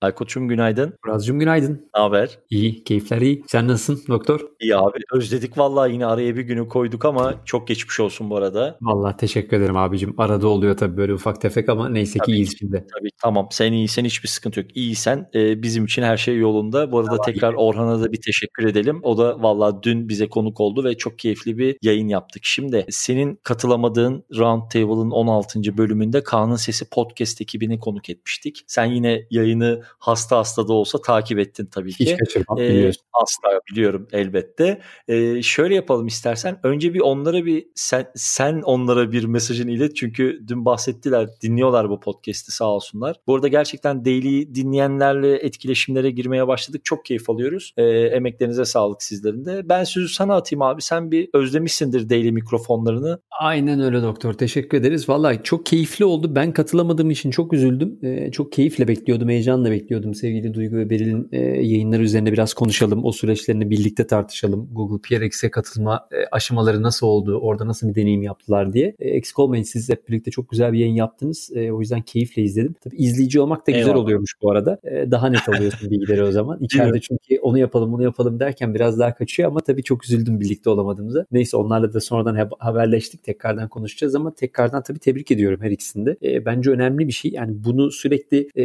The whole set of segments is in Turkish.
Aykut'cum günaydın. Murat'cum günaydın. Ne haber? İyi, keyifler iyi. Sen nasılsın doktor? İyi abi. Özledik vallahi yine araya bir günü koyduk ama çok geçmiş olsun bu arada. Vallahi teşekkür ederim abicim. Arada oluyor tabii böyle ufak tefek ama neyse ki iyiyiz şimdi. Tabii tamam. Sen iyisen hiçbir sıkıntı yok. İyisen e, bizim için her şey yolunda. Bu arada tamam, tekrar iyi. Orhan'a da bir teşekkür edelim. O da vallahi dün bize konuk oldu ve çok keyifli bir yayın yaptık. Şimdi senin katılamadığın Roundtable'ın 16. bölümünde Kaan'ın Sesi podcast ekibini konuk etmiştik. Sen yine yayını hasta hasta da olsa takip ettin tabii ki. Hiç kaçırmam ee, biliyorsun. Asla biliyorum elbette. Ee, şöyle yapalım istersen. Önce bir onlara bir sen, sen onlara bir mesajını ilet. Çünkü dün bahsettiler dinliyorlar bu podcast'i sağ olsunlar. Bu arada gerçekten daily dinleyenlerle etkileşimlere girmeye başladık. Çok keyif alıyoruz. Ee, emeklerinize sağlık sizlerin de. Ben sözü sana atayım abi. Sen bir özlemişsindir daily mikrofonlarını. Aynen öyle doktor. Teşekkür ederiz. Vallahi çok keyifli oldu. Ben katılamadığım için çok üzüldüm. Ee, çok keyifle bekliyordum. Heyecanla bekliyordum sevgili Duygu ve Beril'in e, yayınları üzerine biraz konuşalım. O süreçlerini birlikte tartışalım. Google PRX'e katılma e, aşamaları nasıl oldu? Orada nasıl bir deneyim yaptılar diye. E, eksik olmayın siz hep birlikte çok güzel bir yayın yaptınız. E, o yüzden keyifle izledim. Tabii izleyici olmak da güzel Eyvallah. oluyormuş bu arada. E, daha net alıyorsun bilgileri o zaman. İçeride çünkü onu yapalım bunu yapalım derken biraz daha kaçıyor ama tabii çok üzüldüm birlikte olamadığımıza. Neyse onlarla da sonradan haberleştik. Tekrardan konuşacağız ama tekrardan tabii tebrik ediyorum her ikisinde. E, bence önemli bir şey. Yani bunu sürekli e,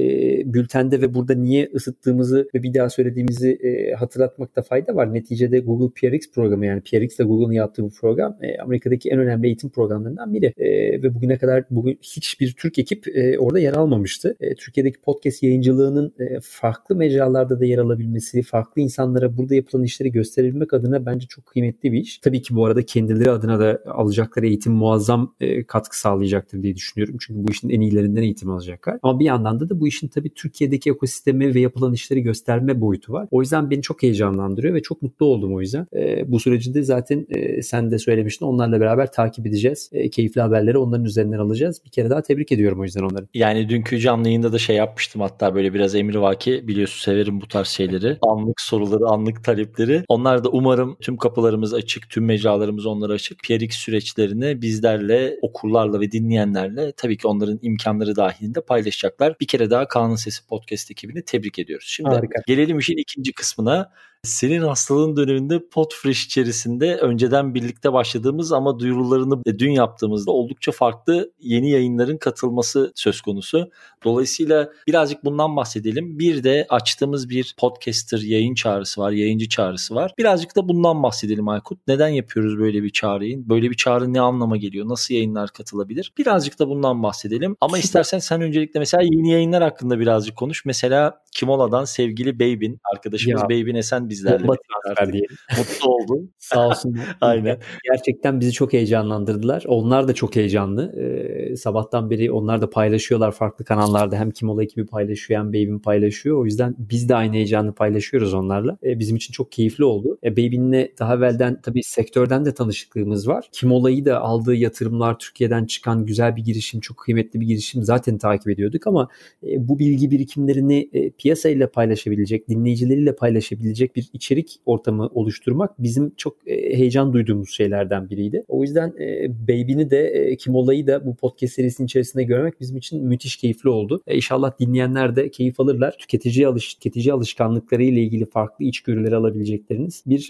bültende ve burada niye ısıttığımızı ve bir daha söylediğimizi e, hatırlatmakta fayda var. Neticede Google PRX programı yani PRX ile Google'ın yaptığı bu program e, Amerika'daki en önemli eğitim programlarından biri. E, ve bugüne kadar bugün hiçbir Türk ekip e, orada yer almamıştı. E, Türkiye'deki podcast yayıncılığının e, farklı mecralarda da yer alabilmesi, farklı insanlara burada yapılan işleri gösterebilmek adına bence çok kıymetli bir iş. Tabii ki bu arada kendileri adına da alacakları eğitim muazzam e, katkı sağlayacaktır diye düşünüyorum. Çünkü bu işin en iyilerinden eğitim alacaklar. Ama bir yandan da, da bu işin tabii Türkiye'deki ekosistemi ve yapılan işleri gösterme boyutu var. O yüzden beni çok heyecanlandırıyor ve çok mutlu oldum o yüzden. E, bu sürecinde zaten e, sen de söylemiştin onlarla beraber takip edeceğiz. E, keyifli haberleri onların üzerinden alacağız. Bir kere daha tebrik ediyorum o yüzden onları. Yani dünkü canlı yayında da şey yapmıştım hatta böyle biraz emri vaki biliyorsun severim bu tarz şeyleri. Anlık soruları, anlık talepleri. Onlar da umarım tüm kapılarımız açık, tüm mecralarımız onlara açık. PRX süreçlerini bizlerle, okurlarla ve dinleyenlerle tabii ki onların imkanları dahilinde paylaşacaklar. Bir kere daha Kaan'ın Sesi Podcast ekibini tebrik ediyoruz. Şimdi Harika. gelelim işin ikinci kısmına. Senin hastalığın döneminde Podfresh içerisinde önceden birlikte başladığımız ama duyurularını e, dün yaptığımızda oldukça farklı yeni yayınların katılması söz konusu. Dolayısıyla birazcık bundan bahsedelim. Bir de açtığımız bir podcaster yayın çağrısı var, yayıncı çağrısı var. Birazcık da bundan bahsedelim Aykut. Neden yapıyoruz böyle bir çağrıyı? Böyle bir çağrı ne anlama geliyor? Nasıl yayınlar katılabilir? Birazcık da bundan bahsedelim. Ama istersen sen öncelikle mesela yeni yayınlar hakkında birazcık konuş. Mesela Kimola'dan sevgili Beybin, arkadaşımız ya. Beybin Esen bizlerle Bomba transfer diyelim. Mutlu oldum. Sağ olsun. Aynen. Gerçekten bizi çok heyecanlandırdılar. Onlar da çok heyecanlı. Ee, sabahtan beri onlar da paylaşıyorlar farklı kanallarda. Hem Kimola ekibi paylaşıyor hem Baby'in paylaşıyor. O yüzden biz de aynı heyecanı paylaşıyoruz onlarla. Ee, bizim için çok keyifli oldu. Ee, Baby'inle daha evvelden tabii sektörden de tanışıklığımız var. Kimola'yı da aldığı yatırımlar Türkiye'den çıkan güzel bir girişim, çok kıymetli bir girişim zaten takip ediyorduk ama e, bu bilgi birikimlerini e, piyasayla paylaşabilecek, dinleyicileriyle paylaşabilecek bir içerik ortamı oluşturmak bizim çok e, heyecan duyduğumuz şeylerden biriydi. O yüzden e, Baby'ni de e, Kimola'yı da bu podcast serisinin içerisinde görmek bizim için müthiş keyifli oldu. İnşallah dinleyenler de keyif alırlar. Tüketici alış tüketici alışkanlıkları ile ilgili farklı içgörüleri alabilecekleriniz bir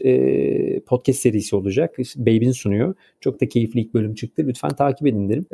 podcast serisi olacak. Baby'nin sunuyor. Çok da keyifli ilk bölüm çıktı. Lütfen takip edin derim.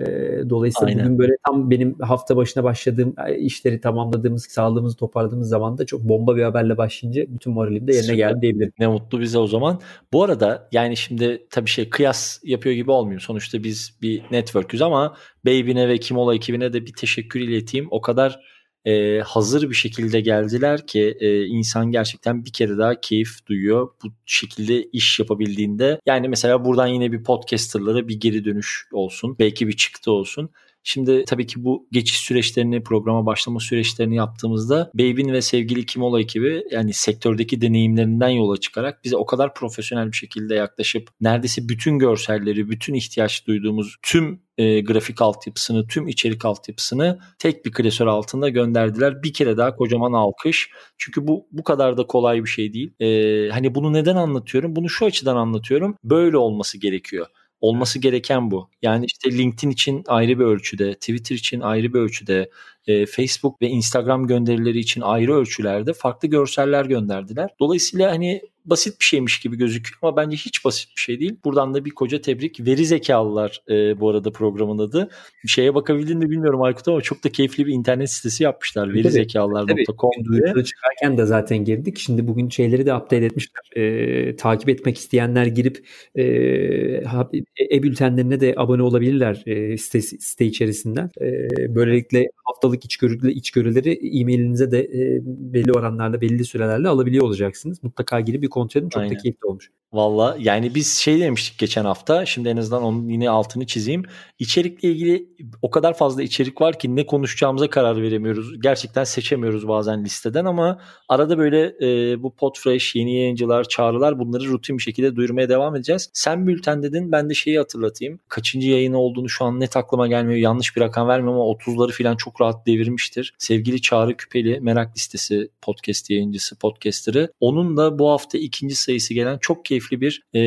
Dolayısıyla Aynen. bugün böyle tam benim hafta başına başladığım işleri tamamladığımız, sağlığımızı toparladığımız zaman da çok bomba bir haberle başlayınca bütün moralim de yerine geldi diyebilirim. Ne mutlu bize o zaman. Bu arada yani şimdi tabii şey kıyas yapıyor gibi olmuyor. Sonuçta biz bir network'üz ama Baby'ne ve Kimola ekibine de bir teşekkür ileteyim. O kadar e, hazır bir şekilde geldiler ki e, insan gerçekten bir kere daha keyif duyuyor bu şekilde iş yapabildiğinde. Yani mesela buradan yine bir podcasterlara bir geri dönüş olsun. Belki bir çıktı olsun. Şimdi tabii ki bu geçiş süreçlerini, programa başlama süreçlerini yaptığımızda Beybin ve sevgili Kimola ekibi yani sektördeki deneyimlerinden yola çıkarak bize o kadar profesyonel bir şekilde yaklaşıp neredeyse bütün görselleri, bütün ihtiyaç duyduğumuz tüm e, grafik altyapısını, tüm içerik altyapısını tek bir klasör altında gönderdiler. Bir kere daha kocaman alkış. Çünkü bu bu kadar da kolay bir şey değil. E, hani bunu neden anlatıyorum? Bunu şu açıdan anlatıyorum. Böyle olması gerekiyor olması gereken bu. Yani işte LinkedIn için ayrı bir ölçüde, Twitter için ayrı bir ölçüde, e, Facebook ve Instagram gönderileri için ayrı ölçülerde farklı görseller gönderdiler. Dolayısıyla hani basit bir şeymiş gibi gözüküyor ama bence hiç basit bir şey değil. Buradan da bir koca tebrik. Veri zekalılar e, bu arada programın adı. Bir şeye bakabildin mi bilmiyorum Aykut ama çok da keyifli bir internet sitesi yapmışlar. Verizekalılar.com diye. çıkarken de zaten girdik. Şimdi bugün şeyleri de update etmişler. E, takip etmek isteyenler girip e, e-bültenlerine de abone olabilirler e, site, site içerisinden. E, böylelikle haftalık içgörüleri, içgörüleri e-mailinize de e, belli oranlarda belli sürelerle alabiliyor olacaksınız. Mutlaka girip bir kontrol edin. Çok Aynen. da keyifli olmuş. Valla yani biz şey demiştik geçen hafta. Şimdi en azından onun yine altını çizeyim. İçerikle ilgili o kadar fazla içerik var ki ne konuşacağımıza karar veremiyoruz. Gerçekten seçemiyoruz bazen listeden ama arada böyle e, bu Podfresh, yeni yayıncılar, çağrılar bunları rutin bir şekilde duyurmaya devam edeceğiz. Sen bülten dedin ben de şeyi hatırlatayım. Kaçıncı yayın olduğunu şu an net aklıma gelmiyor. Yanlış bir rakam vermiyorum ama 30'ları falan çok rahat devirmiştir. Sevgili Çağrı Küpeli merak listesi podcast yayıncısı, podcaster'ı. Onun da bu hafta ikinci sayısı gelen çok keyifli bir e,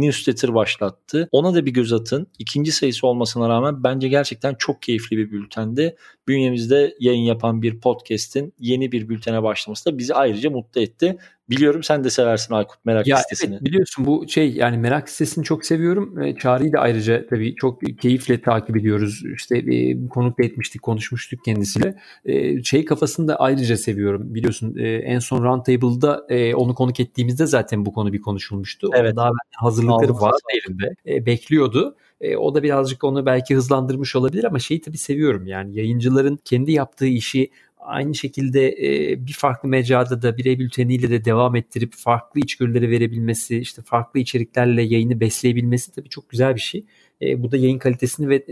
newsletter başlattı. Ona da bir göz atın. İkinci sayısı olmasına rağmen bence gerçekten çok keyifli bir bültendi. Bünyemizde yayın yapan bir podcast'in yeni bir bültene başlaması da bizi ayrıca mutlu etti. Biliyorum sen de seversin Aykut merak ya listesini. Evet, biliyorsun bu şey yani merak listesini çok seviyorum. E, Çağrı'yı da ayrıca tabii çok keyifle takip ediyoruz. İşte e, konuk da etmiştik, konuşmuştuk kendisiyle. E, şey kafasını da ayrıca seviyorum. Biliyorsun e, en son Roundtable'da e, onu konuk ettiğimizde zaten bu konu bir konuşulmuştu. Evet. Daha hazırlıkları var elinde. E, bekliyordu. E, o da birazcık onu belki hızlandırmış olabilir ama şeyi tabii seviyorum yani yayıncıların kendi yaptığı işi aynı şekilde e, bir farklı mecrada da birey bülteniyle de devam ettirip farklı içgörüleri verebilmesi, işte farklı içeriklerle yayını besleyebilmesi tabii çok güzel bir şey. E, bu da yayın kalitesini ve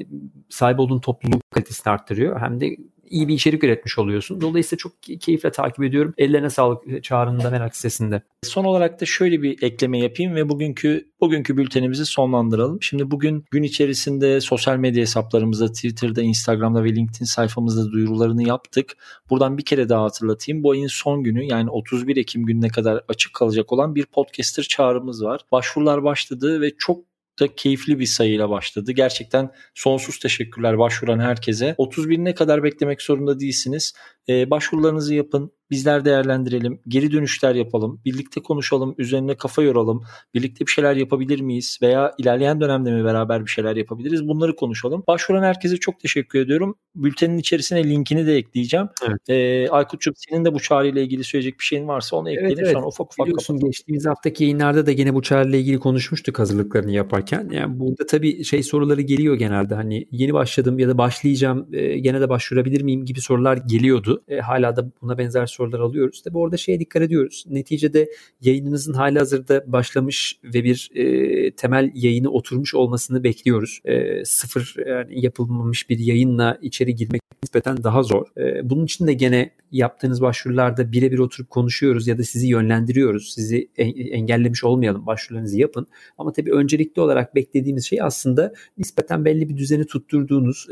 sahip olduğun topluluk kalitesini arttırıyor. Hem de iyi bir içerik üretmiş oluyorsun. Dolayısıyla çok keyifle takip ediyorum. Ellerine sağlık e, çağrında merak sitesinde. Son olarak da şöyle bir ekleme yapayım ve bugünkü bugünkü bültenimizi sonlandıralım. Şimdi bugün gün içerisinde sosyal medya hesaplarımızda Twitter'da, Instagram'da ve LinkedIn sayfamızda duyurularını yaptık. Buradan bir kere daha hatırlatayım. Bu ayın son günü yani 31 Ekim gününe kadar açık kalacak olan bir podcaster çağrımız var. Başvurular başladı ve çok da keyifli bir sayıyla başladı. Gerçekten sonsuz teşekkürler başvuran herkese. 31'ine kadar beklemek zorunda değilsiniz. Ee, başvurularınızı yapın. Bizler değerlendirelim. Geri dönüşler yapalım. Birlikte konuşalım. Üzerine kafa yoralım. Birlikte bir şeyler yapabilir miyiz? Veya ilerleyen dönemde mi beraber bir şeyler yapabiliriz? Bunları konuşalım. Başvuran herkese çok teşekkür ediyorum. Bültenin içerisine linkini de ekleyeceğim. Evet. Ee, Aykut'cum senin de bu çağrıyla ilgili söyleyecek bir şeyin varsa onu ekleyelim. Evet, evet. Sonra ufak ufak Biliyorsun kapatalım. geçtiğimiz haftaki yayınlarda da gene bu çağrıyla ilgili konuşmuştuk hazırlıklarını yaparken. Yani burada tabii şey soruları geliyor genelde. Hani yeni başladım ya da başlayacağım e, gene de başvurabilir miyim gibi sorular geliyordu. E, hala da buna benzer sorular alıyoruz. Tabi orada şeye dikkat ediyoruz. Neticede yayınınızın hali hazırda başlamış ve bir e, temel yayını oturmuş olmasını bekliyoruz. E, sıfır yani yapılmamış bir yayınla içeri girmek nispeten daha zor. E, bunun için de gene yaptığınız başvurularda birebir oturup konuşuyoruz ya da sizi yönlendiriyoruz. Sizi engellemiş olmayalım. Başvurularınızı yapın. Ama tabii öncelikli olarak beklediğimiz şey aslında nispeten belli bir düzeni tutturduğunuz,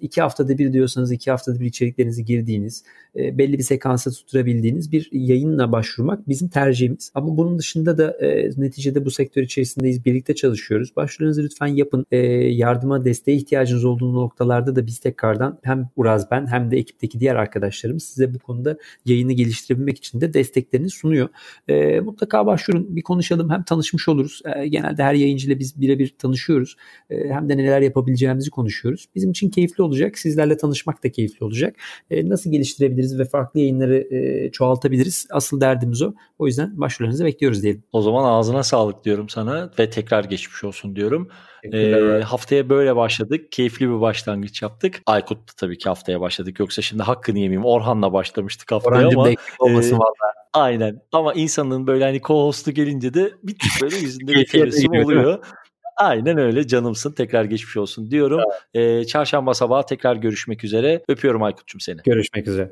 iki haftada bir diyorsanız iki haftada bir içeriklerinizi girdiğiniz, belli bir sekansa tutturabildiğiniz bir yayınla başvurmak bizim tercihimiz. Ama bunun dışında da neticede bu sektör içerisindeyiz. Birlikte çalışıyoruz. Başvurularınızı lütfen yapın. Yardıma, desteğe ihtiyacınız olduğu noktalarda da biz tekrardan hem Uraz ben hem de ekipteki diğer arkadaşlarımız size bu konuda yayını geliştirebilmek için de desteklerini sunuyor. E, mutlaka başvurun bir konuşalım hem tanışmış oluruz. E, genelde her yayıncıyla biz birebir tanışıyoruz. E, hem de neler yapabileceğimizi konuşuyoruz. Bizim için keyifli olacak. Sizlerle tanışmak da keyifli olacak. E, nasıl geliştirebiliriz ve farklı yayınları e, çoğaltabiliriz? Asıl derdimiz o. O yüzden başvurularınızı bekliyoruz diyelim. O zaman ağzına sağlık diyorum sana ve tekrar geçmiş olsun diyorum. E, haftaya böyle başladık. Keyifli bir başlangıç yaptık. Aykut da tabii ki haftaya başladık. Yoksa şimdi hakkını yemeyeyim. Orhan'la başlamıştık haftaya Orhancım ama. olmasın e, valla. Aynen. Ama insanın böyle hani co-host'u gelince de bir tık böyle yüzünde bir tebessüm oluyor. Aynen öyle canımsın. Tekrar geçmiş olsun diyorum. Evet. Ee, çarşamba sabahı tekrar görüşmek üzere. Öpüyorum Aykut'cum seni. Görüşmek üzere.